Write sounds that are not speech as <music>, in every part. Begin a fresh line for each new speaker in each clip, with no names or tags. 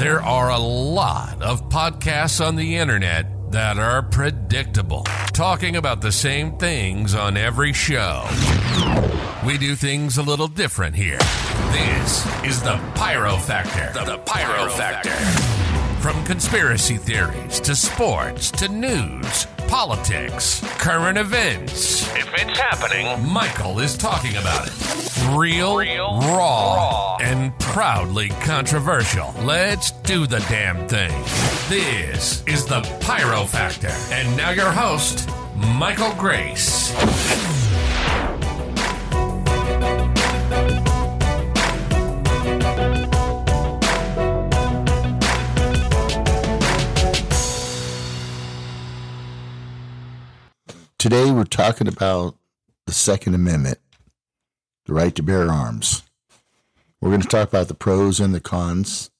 There are a lot of podcasts on the internet that are predictable, talking about the same things on every show. We do things a little different here. This is the Pyro Factor. The, the Pyro, Factor. From conspiracy theories to sports to news, politics, current events. If it's happening, Michael is talking about it. Real,
Real,
raw,
raw.
and proudly controversial. Let's do the damn thing. This is the Pyro Factor. And now your host, Michael Grace.
Today we're talking about the Second Amendment, the right to bear arms. We're going to talk about the pros and the cons.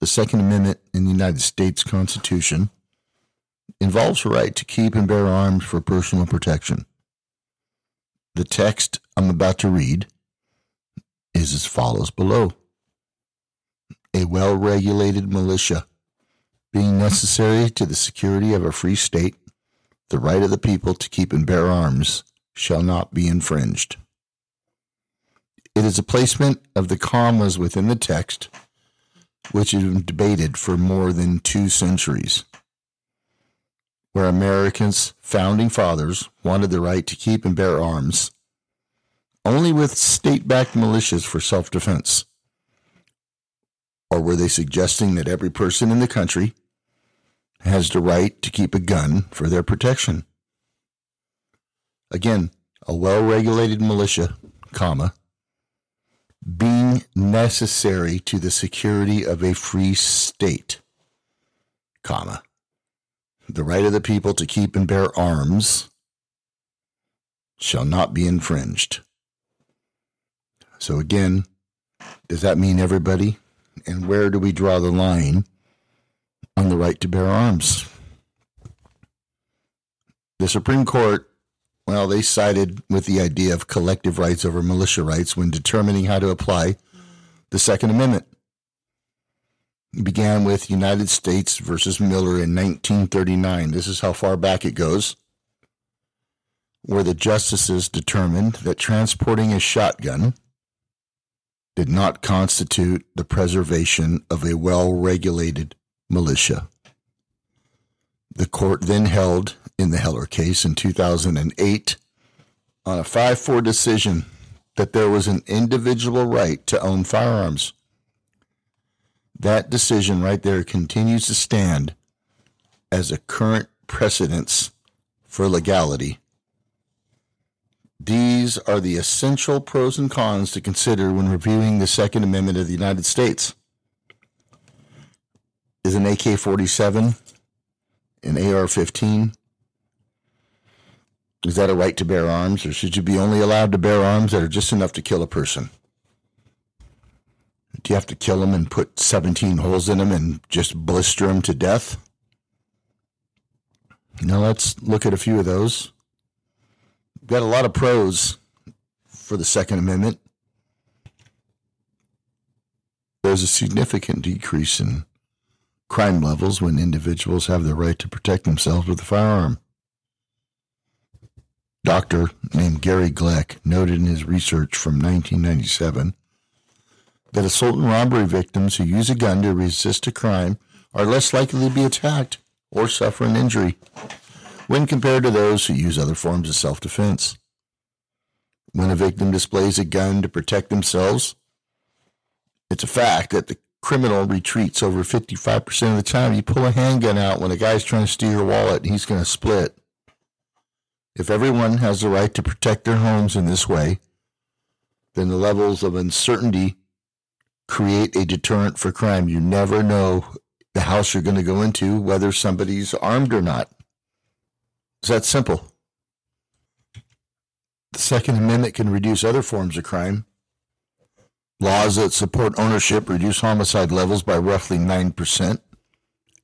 The Second Amendment in the United States Constitution involves a right to keep and bear arms for personal protection. The text I'm about to read is as follows below A well regulated militia being necessary to the security of a free state the right of the people to keep and bear arms shall not be infringed. It is a placement of the commas within the text which has been debated for more than two centuries, where Americans' founding fathers wanted the right to keep and bear arms only with state backed militias for self defense. Or were they suggesting that every person in the country has the right to keep a gun for their protection. Again, a well-regulated militia, comma, being necessary to the security of a free state, comma, the right of the people to keep and bear arms shall not be infringed. So again, does that mean everybody? And where do we draw the line on the right to bear arms. The Supreme Court, well, they sided with the idea of collective rights over militia rights when determining how to apply the Second Amendment. It began with United States versus Miller in 1939. This is how far back it goes, where the justices determined that transporting a shotgun did not constitute the preservation of a well regulated militia. The court then held in the Heller case in 2008 on a 5 4 decision that there was an individual right to own firearms. That decision right there continues to stand as a current precedence for legality. These are the essential pros and cons to consider when reviewing the Second Amendment of the United States is an AK 47, an AR 15? Is that a right to bear arms, or should you be only allowed to bear arms that are just enough to kill a person? Do you have to kill them and put 17 holes in them and just blister them to death? Now let's look at a few of those. We've got a lot of pros for the Second Amendment. There's a significant decrease in crime levels when individuals have the right to protect themselves with a firearm. Doctor named Gary Kleck noted in his research from 1997 that assault and robbery victims who use a gun to resist a crime are less likely to be attacked or suffer an injury when compared to those who use other forms of self defense. When a victim displays a gun to protect themselves, it's a fact that the criminal retreats over 55% of the time. You pull a handgun out when a guy's trying to steal your wallet, he's going to split. If everyone has the right to protect their homes in this way, then the levels of uncertainty create a deterrent for crime. You never know the house you're going to go into, whether somebody's armed or not. It's that simple. The Second Amendment can reduce other forms of crime. Laws that support ownership reduce homicide levels by roughly 9%,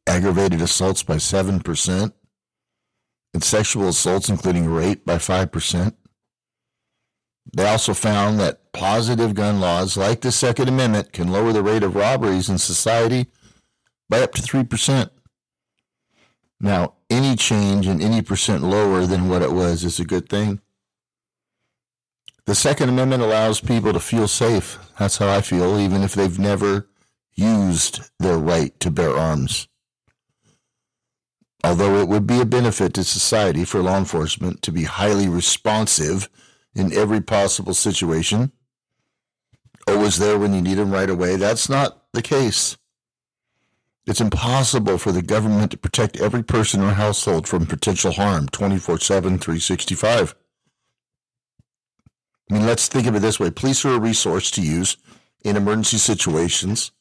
aggravated assaults by 7%, and sexual assaults, including rape, by 5%. They also found that positive gun laws like the Second Amendment can lower the rate of robberies in society by up to 3%. Now, any change in any percent lower than what it was is a good thing. The Second Amendment allows people to feel safe. That's how I feel, even if they've never used their right to bear arms. Although it would be a benefit to society for law enforcement to be highly responsive in every possible situation, always there when you need them right away, that's not the case. It's impossible for the government to protect every person or household from potential harm 24 7, 365. I mean, let's think of it this way police are a resource to use in emergency situations,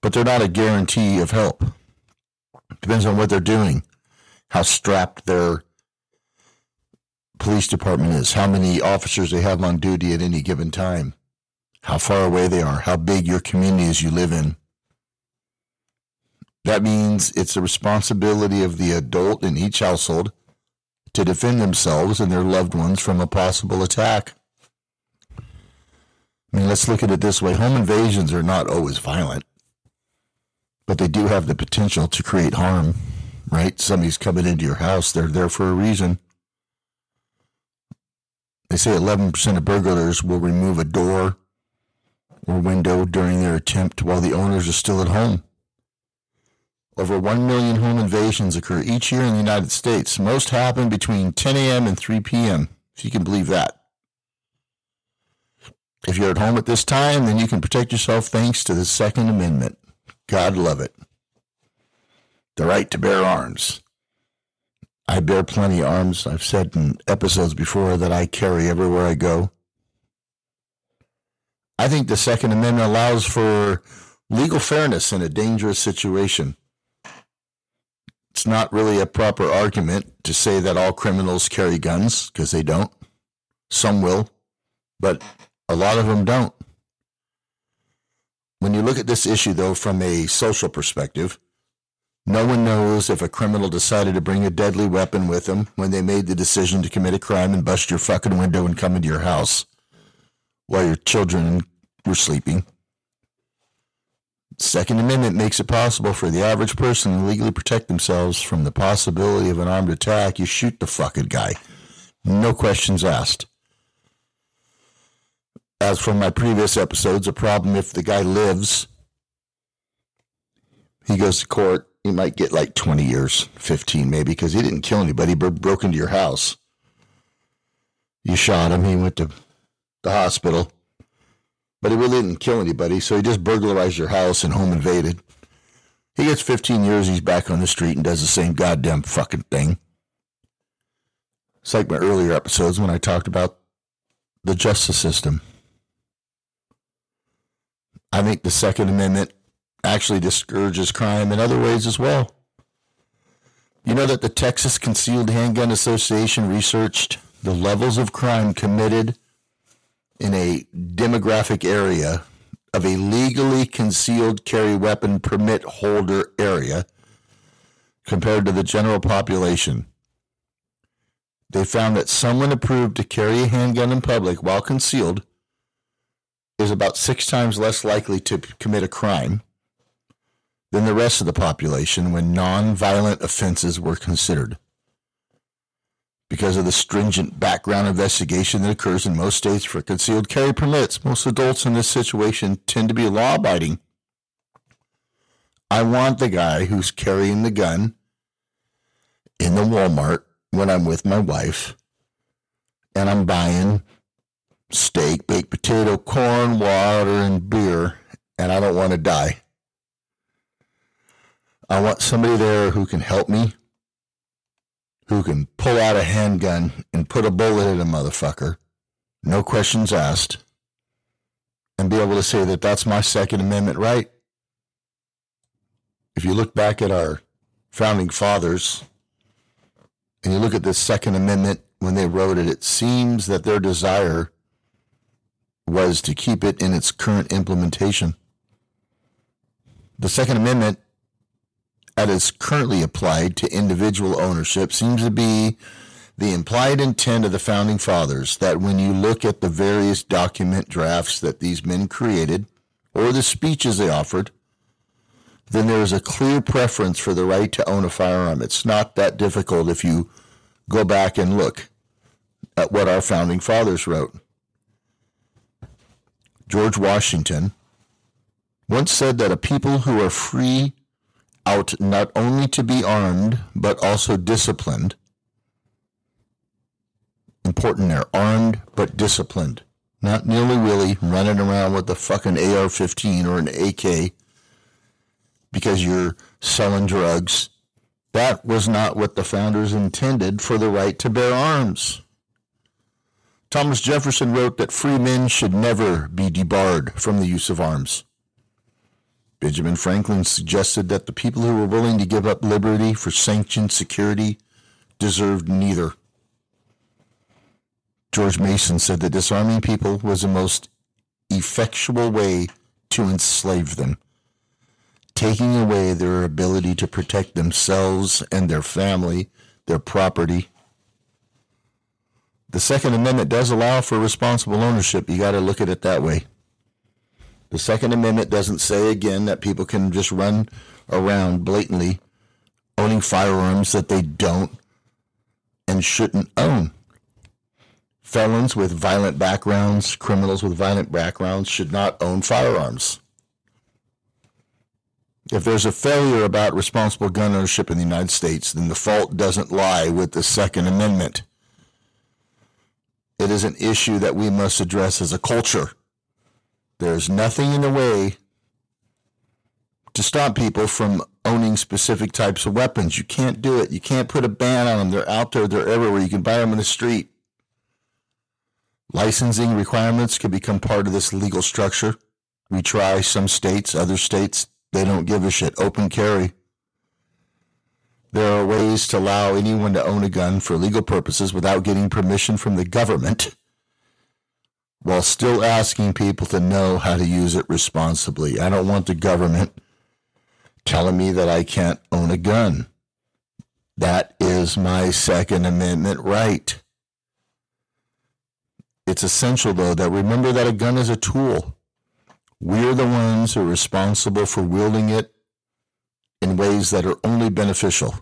but they're not a guarantee of help. Depends on what they're doing, how strapped their police department is, how many officers they have on duty at any given time, how far away they are, how big your community is you live in. That means it's the responsibility of the adult in each household to defend themselves and their loved ones from a possible attack. I mean, let's look at it this way home invasions are not always violent, but they do have the potential to create harm, right? Somebody's coming into your house, they're there for a reason. They say 11% of burglars will remove a door or window during their attempt while the owners are still at home. Over 1 million home invasions occur each year in the United States. Most happen between 10 a.m. and 3 p.m., if you can believe that. If you're at home at this time, then you can protect yourself thanks to the Second Amendment. God love it. The right to bear arms. I bear plenty of arms. I've said in episodes before that I carry everywhere I go. I think the Second Amendment allows for legal fairness in a dangerous situation it's not really a proper argument to say that all criminals carry guns because they don't. Some will, but a lot of them don't. When you look at this issue, though, from a social perspective, no one knows if a criminal decided to bring a deadly weapon with them when they made the decision to commit a crime and bust your fucking window and come into your house while your children were sleeping. Second Amendment makes it possible for the average person to legally protect themselves from the possibility of an armed attack. You shoot the fucking guy. No questions asked. As from my previous episodes, a problem if the guy lives, he goes to court, he might get like 20 years, 15 maybe, because he didn't kill anybody, but broke into your house. You shot him, he went to the hospital but he really didn't kill anybody, so he just burglarized your house and home invaded. He gets 15 years, he's back on the street and does the same goddamn fucking thing. It's like my earlier episodes when I talked about the justice system. I think the Second Amendment actually discourages crime in other ways as well. You know that the Texas Concealed Handgun Association researched the levels of crime committed in a demographic area of a legally concealed carry weapon permit holder area compared to the general population. They found that someone approved to carry a handgun in public while concealed is about six times less likely to commit a crime than the rest of the population when non-violent offenses were considered because of the stringent background investigation that occurs in most states for concealed carry permits. Most adults in this situation tend to be law abiding. I want the guy who's carrying the gun in the Walmart when I'm with my wife and I'm buying steak, baked potato, corn, water, and beer, and I don't want to die. I want somebody there who can help me who can pull out a handgun and put a bullet in a motherfucker, no questions asked, and be able to say that that's my Second Amendment right. If you look back at our founding fathers and you look at the Second Amendment when they wrote it, it seems that their desire was to keep it in its current implementation. The Second Amendment that is currently applied to individual ownership seems to be the implied intent of the founding fathers that when you look at the various document drafts that these men created or the speeches they offered, then there is a clear preference for the right to own a firearm. It's not that difficult if you go back and look at what our founding fathers wrote. George Washington once said that a people who are free out not only to be armed, but also disciplined, important there. Armed but disciplined. Not nilly willy running around with a fucking AR 15 or an AK because you're selling drugs. That was not what the founders intended for the right to bear arms. Thomas Jefferson wrote that free men should never be debarred from the use of arms. Benjamin Franklin suggested that the people who were willing to give up liberty for sanctioned security deserved neither. George Mason said that disarming people was the most effectual way to enslave them, taking away their ability to protect themselves and their family, their property. The Second Amendment does allow for responsible ownership. You got to look at it that way. The Second Amendment doesn't say again that people can just run around blatantly owning firearms that they don't and shouldn't own felons with violent backgrounds, criminals with violent backgrounds should not own firearms. If there's a failure about responsible gun ownership in the United States, then the fault doesn't lie with the Second Amendment. It is an issue that we must address as a culture. There's nothing in the way to stop people from owning specific types of weapons. You can't do it. You can't put a ban on them. They're out there, they're everywhere. You can buy them in the street. Licensing requirements could become part of this legal structure. We try some states, other states, they don't give a shit. Open carry. There are ways to allow anyone to own a gun for legal purposes without getting permission from the government while still asking people to know how to use it responsibly. I don't want the government telling me that I can't own a gun. That is my Second Amendment right. It's essential, though, that remember that a gun is a tool. We're the ones who are responsible for wielding it in ways that are only beneficial,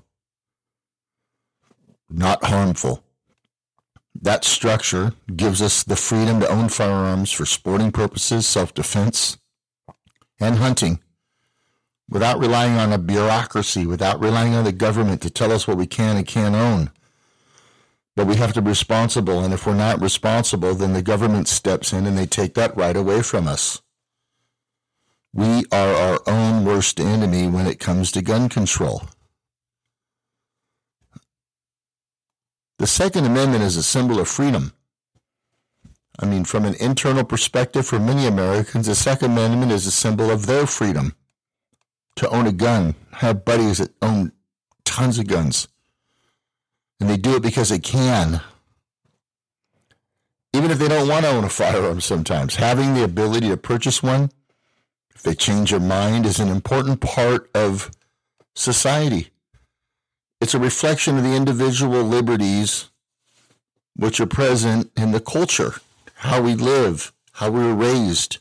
not harmful. That structure gives us the freedom to own firearms for sporting purposes, self defense, and hunting without relying on a bureaucracy, without relying on the government to tell us what we can and can't own. But we have to be responsible. And if we're not responsible, then the government steps in and they take that right away from us. We are our own worst enemy when it comes to gun control. The Second Amendment is a symbol of freedom. I mean, from an internal perspective, for many Americans, the Second Amendment is a symbol of their freedom to own a gun. Have buddies that own tons of guns and they do it because they can. Even if they don't want to own a firearm sometimes, having the ability to purchase one, if they change their mind, is an important part of society. It's a reflection of the individual liberties which are present in the culture, how we live, how we were raised.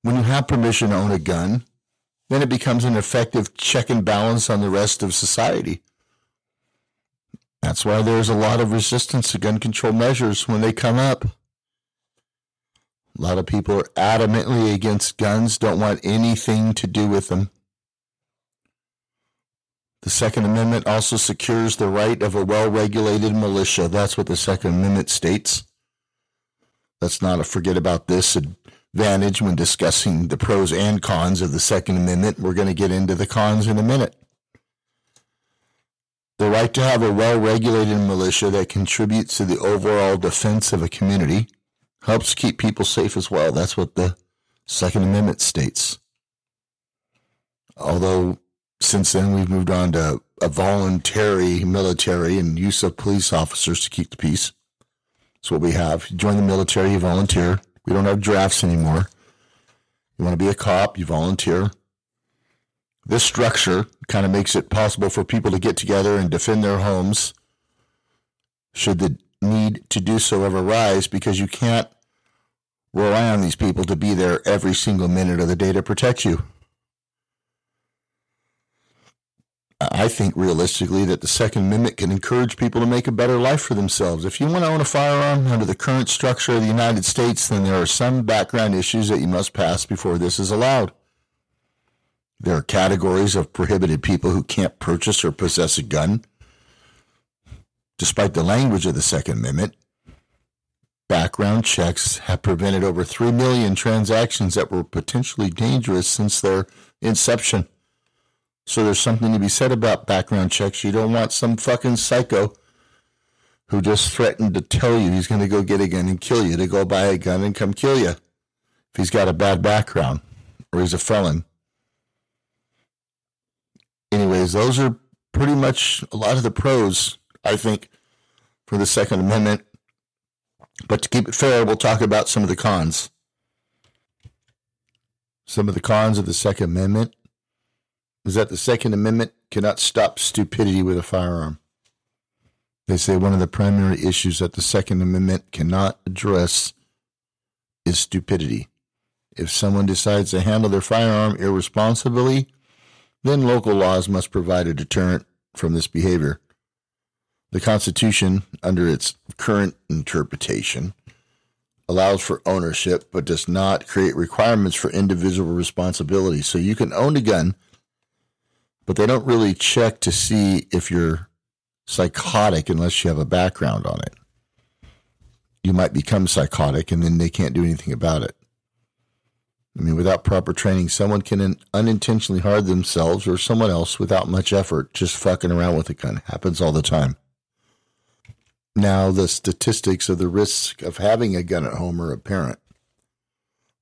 When you have permission to own a gun, then it becomes an effective check and balance on the rest of society. That's why there's a lot of resistance to gun control measures when they come up. A lot of people are adamantly against guns, don't want anything to do with them. The Second Amendment also secures the right of a well regulated militia. That's what the Second Amendment states. Let's not forget about this advantage when discussing the pros and cons of the Second Amendment. We're going to get into the cons in a minute. The right to have a well regulated militia that contributes to the overall defense of a community helps keep people safe as well. That's what the Second Amendment states. Although since then we've moved on to a voluntary military and use of police officers to keep the peace. That's what we have. You join the military, you volunteer. We don't have drafts anymore. You want to be a cop, you volunteer. This structure kind of makes it possible for people to get together and defend their homes should the need to do so ever rise because you can't rely on these people to be there every single minute of the day to protect you. I think realistically that the Second Amendment can encourage people to make a better life for themselves. If you want to own a firearm under the current structure of the United States, then there are some background issues that you must pass before this is allowed. There are categories of prohibited people who can't purchase or possess a gun. Despite the language of the Second Amendment, background checks have prevented over 3 million transactions that were potentially dangerous since their inception. So there's something to be said about background checks. You don't want some fucking psycho who just threatened to tell you he's going to go get a gun and kill you to go buy a gun and come kill you if he's got a bad background or he's a felon. Anyways, those are pretty much a lot of the pros, I think, for the Second Amendment. But to keep it fair, we'll talk about some of the cons. Some of the cons of the Second Amendment is that the Second Amendment cannot stop stupidity with a firearm. They say one of the primary issues that the Second Amendment cannot address is stupidity. If someone decides to handle their firearm irresponsibly, then local laws must provide a deterrent from this behavior. The Constitution, under its current interpretation, allows for ownership but does not create requirements for individual responsibility. So you can own a gun but they don't really check to see if you're psychotic unless you have a background on it. You might become psychotic and then they can't do anything about it. I mean, without proper training, someone can unintentionally harm themselves or someone else without much effort, just fucking around with a gun. Happens all the time. Now, the statistics of the risk of having a gun at home are apparent.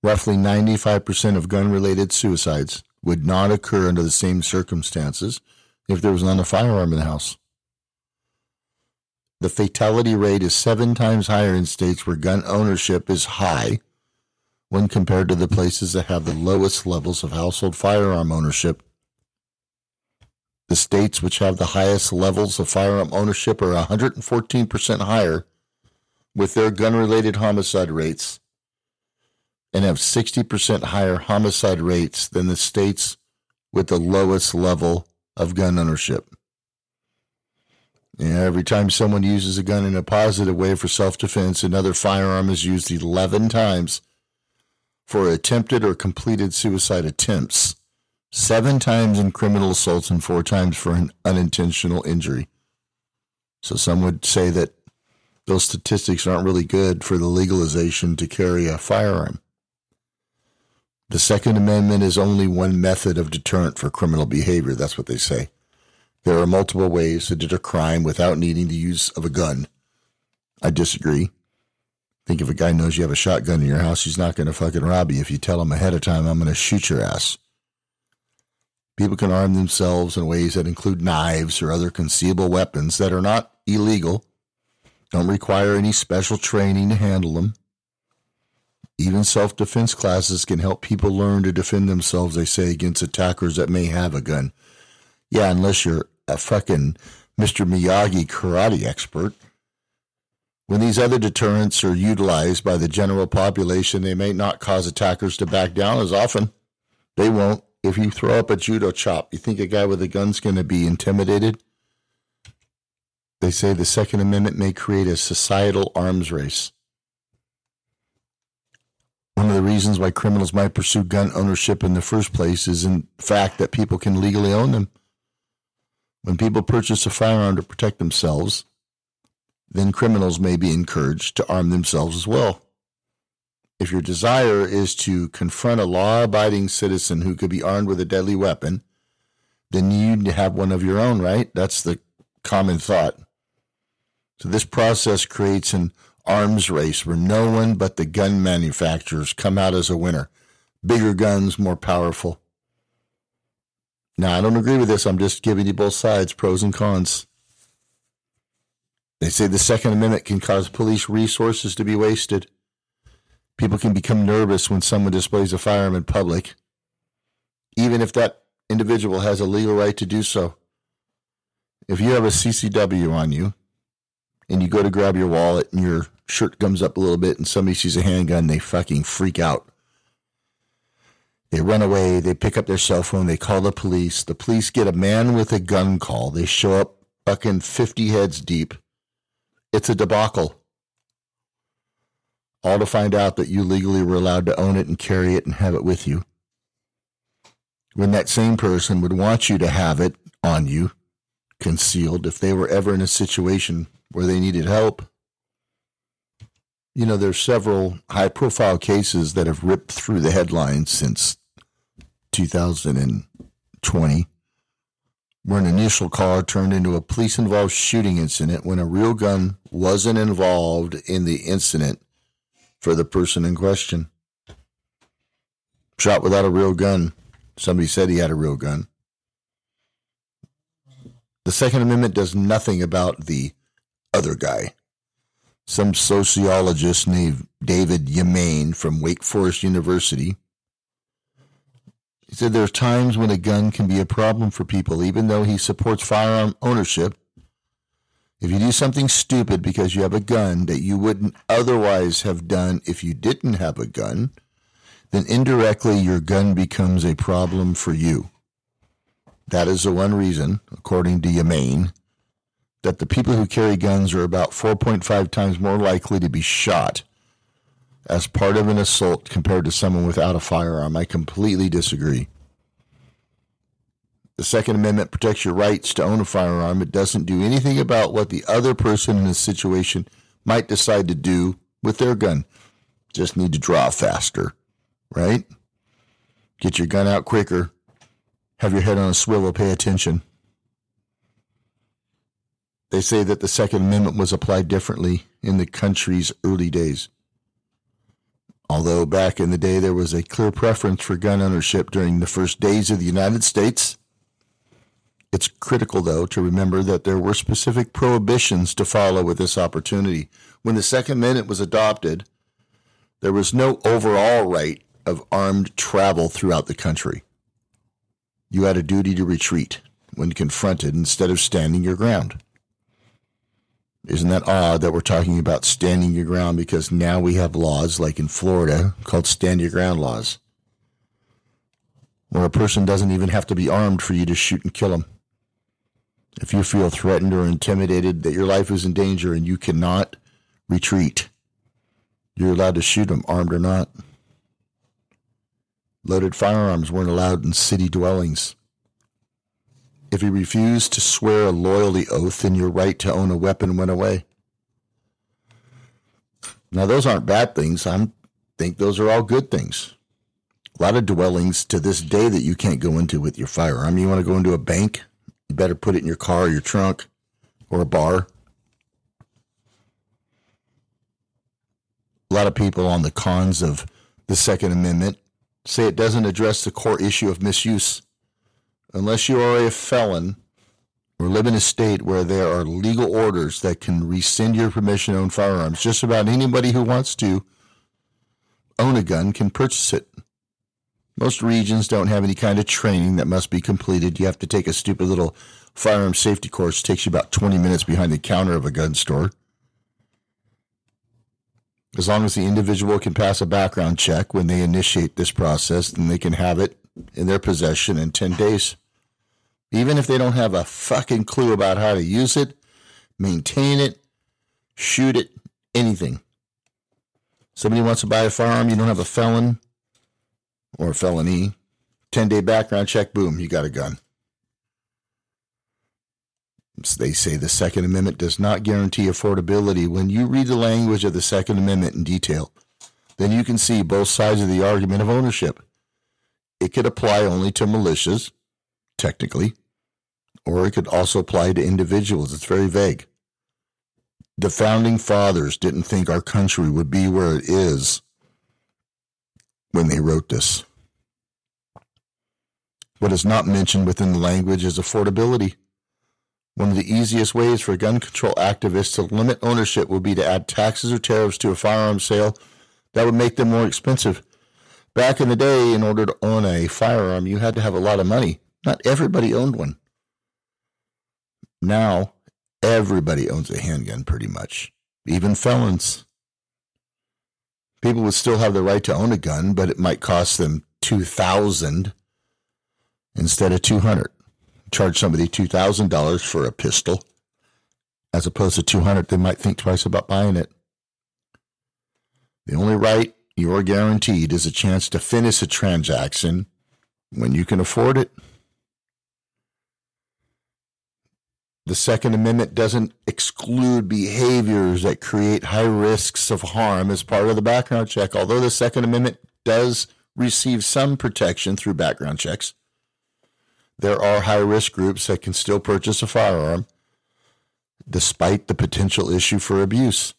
Roughly 95% of gun related suicides would not occur under the same circumstances if there was not a firearm in the house. The fatality rate is seven times higher in states where gun ownership is high when compared to the places that have the lowest levels of household firearm ownership. The states which have the highest levels of firearm ownership are 114% higher with their gun related homicide rates and have 60% higher homicide rates than the states with the lowest level of gun ownership. every time someone uses a gun in a positive way for self defense, another firearm is used 11 times for attempted or completed suicide attempts, seven times in criminal assaults, and four times for an unintentional injury. So some would say that those statistics aren't really good for the legalization to carry a firearm. The Second Amendment is only one method of deterrent for criminal behavior. That's what they say. There are multiple ways to deter crime without needing the use of a gun. I disagree. Think if a guy knows you have a shotgun in your house, he's not going to fucking rob you if you tell him ahead of time, I'm going to shoot your ass. People can arm themselves in ways that include knives or other concealable weapons that are not illegal, don't require any special training to handle them. Even self defense classes can help people learn to defend themselves, they say, against attackers that may have a gun. Yeah, unless you're a fucking Mr. Miyagi karate expert. When these other deterrents are utilized by the general population, they may not cause attackers to back down as often. They won't. If you throw up a judo chop, you think a guy with a gun's going to be intimidated? They say the Second Amendment may create a societal arms race. One of the reasons why criminals might pursue gun ownership in the first place is in fact that people can legally own them. When people purchase a firearm to protect themselves, then criminals may be encouraged to arm themselves as well. If your desire is to confront a law abiding citizen who could be armed with a deadly weapon, then you need to have one of your own, right? That's the common thought. So this process creates an arms race where no one but the gun manufacturers come out as a winner. Bigger guns, more powerful. Now, I don't agree with this. I'm just giving you both sides, pros and cons. They say the Second Amendment can cause police resources to be wasted. People can become nervous when someone displays a firearm in public, even if that individual has a legal right to do so. If you have a CCW on you, and you go to grab your wallet and your shirt comes up a little bit and somebody sees a handgun, they fucking freak out. They run away, they pick up their cell phone, they call the police. The police get a man with a gun call. They show up fucking 50 heads deep. It's a debacle. All to find out that you legally were allowed to own it and carry it and have it with you. When that same person would want you to have it on you, concealed, if they were ever in a situation where they needed help. You know, there's several high profile cases that have ripped through the headlines since 2020, where an initial call turned into a police involved shooting incident when a real gun wasn't involved in the incident for the person in question. Shot without a real gun. Somebody said he had a real gun. The Second Amendment does nothing about the other guy. Some sociologist named David Yamane from Wake Forest University he said there are times when a gun can be a problem for people, even though he supports firearm ownership. If you do something stupid because you have a gun that you wouldn't otherwise have done if you didn't have a gun, then indirectly your gun becomes a problem for you. That is the one reason, according to Yamane, that the people who carry guns are about 4.5 times more likely to be shot as part of an assault compared to someone without a firearm. I completely disagree. The Second Amendment protects your rights to own a firearm. It doesn't do anything about what the other person in the situation might decide to do with their gun. Just need to draw faster, right? Get your gun out quicker. Have your head on a swivel. Pay attention. They say that the Second Amendment was applied differently in the country's early days. Although back in the day there was a clear preference for gun ownership during the first days of the United States, it's critical, though, to remember that there were specific prohibitions to follow with this opportunity. When the Second Amendment was adopted, there was no overall right of armed travel throughout the country. You had a duty to retreat when confronted instead of standing your ground. Isn't that odd that we're talking about standing your ground because now we have laws like in Florida called stand your ground laws, where a person doesn't even have to be armed for you to shoot and kill them. If you feel threatened or intimidated that your life is in danger and you cannot retreat, you're allowed to shoot them, armed or not. Loaded firearms weren't allowed in city dwellings. If you refused to swear a loyalty oath, then your right to own a weapon went away. Now, those aren't bad things. I think those are all good things. A lot of dwellings to this day that you can't go into with your firearm. You want to go into a bank, you better put it in your car your trunk or a bar. A lot of people on the cons of the Second Amendment say it doesn't address the core issue of misuse unless you are a felon or live in a state where there are legal orders that can rescind your permission to own firearms, just about anybody who wants to own a gun can purchase it. Most regions don't have any kind of training that must be completed. You have to take a stupid little firearm safety course. It takes you about 20 minutes behind the counter of a gun store. As long as the individual can pass a background check when they initiate this process, then they can have it in their possession in 10 days even if they don't have a fucking clue about how to use it, maintain it, shoot it, anything. Somebody wants to buy a firearm, you don't have a felon or felony, 10 day background check, boom, you got a gun. They say the Second Amendment does not guarantee affordability. When you read the language of the Second Amendment in detail, then you can see both sides of the argument of ownership. It could apply only to militias, technically, or it could also apply to individuals. It's very vague. The founding fathers didn't think our country would be where it is when they wrote this. What is not mentioned within the language is affordability. One of the easiest ways for gun control activists to limit ownership would be to add taxes or tariffs to a firearm sale that would make them more expensive. Back in the day, in order to own a firearm, you had to have a lot of money. Not everybody owned one. Now, Everybody owns a handgun pretty much, even felons. People would still have the right to own a gun, but it might cost them 2000 instead of 200 Charge somebody $2,000 for a pistol as opposed to 200 they might think twice about buying it. The only right you're guaranteed is a chance to finish a transaction when you can afford it. The Second Amendment doesn't exclude behaviors that create high risks of harm as part of the background check. Although the Second Amendment does receive some protection through background checks, there are high risk groups that can still purchase a firearm despite the potential issue for abuse.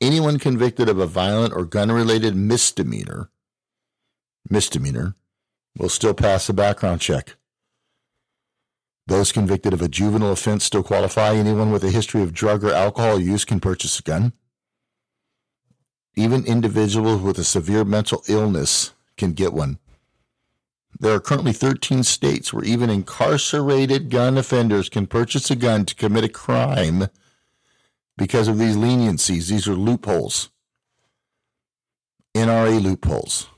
Anyone convicted of a violent or gun related misdemeanor misdemeanor will still pass a background check. Those convicted of a juvenile offense still qualify. Anyone with a history of drug or alcohol use can purchase a gun. Even individuals with a severe mental illness can get one. There are currently 13 states where even incarcerated gun offenders can purchase a gun to commit a crime because of these leniencies. These are loopholes, NRA loopholes.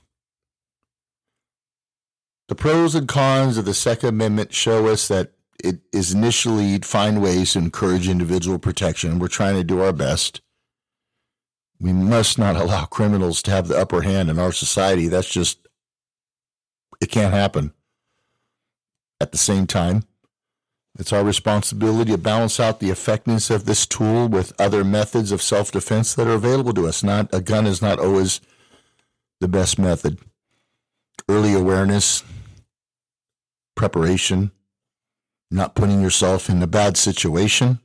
The pros and cons of the Second Amendment show us that it is initially find ways to encourage individual protection. We're trying to do our best. We must not <laughs> allow criminals to have the upper hand in our society. That's just, it can't happen. At the same time, it's our responsibility to balance out the effectiveness of this tool with other methods of self defense that are available to us. Not a gun is not always the best method. Early awareness, preparation, not putting yourself in a bad situation,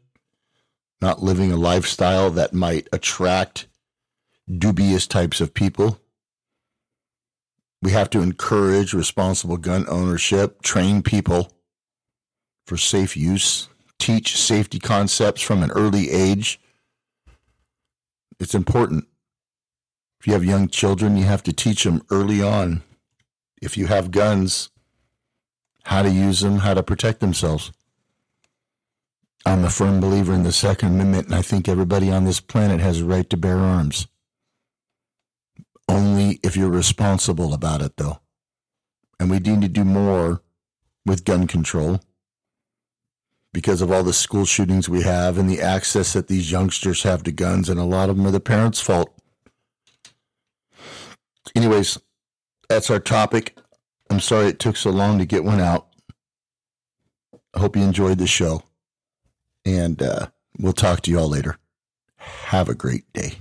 not living a lifestyle that might attract dubious types of people. We have to encourage responsible gun ownership, train people for safe use, teach safety concepts from an early age. It's important. If you have young children, you have to teach them early on. If you have guns, how to use them, how to protect themselves. I'm a firm believer in the Second Amendment, and I think everybody on this planet has a right to bear arms. Only if you're responsible about it, though. And we need to do more with gun control because of all the school shootings we have and the access that these youngsters have to guns, and a lot of them are the parents' fault. Anyways, that's our topic. I'm sorry it took so long to get one out. I hope you enjoyed the show. And uh, we'll talk to you all later. Have a great day.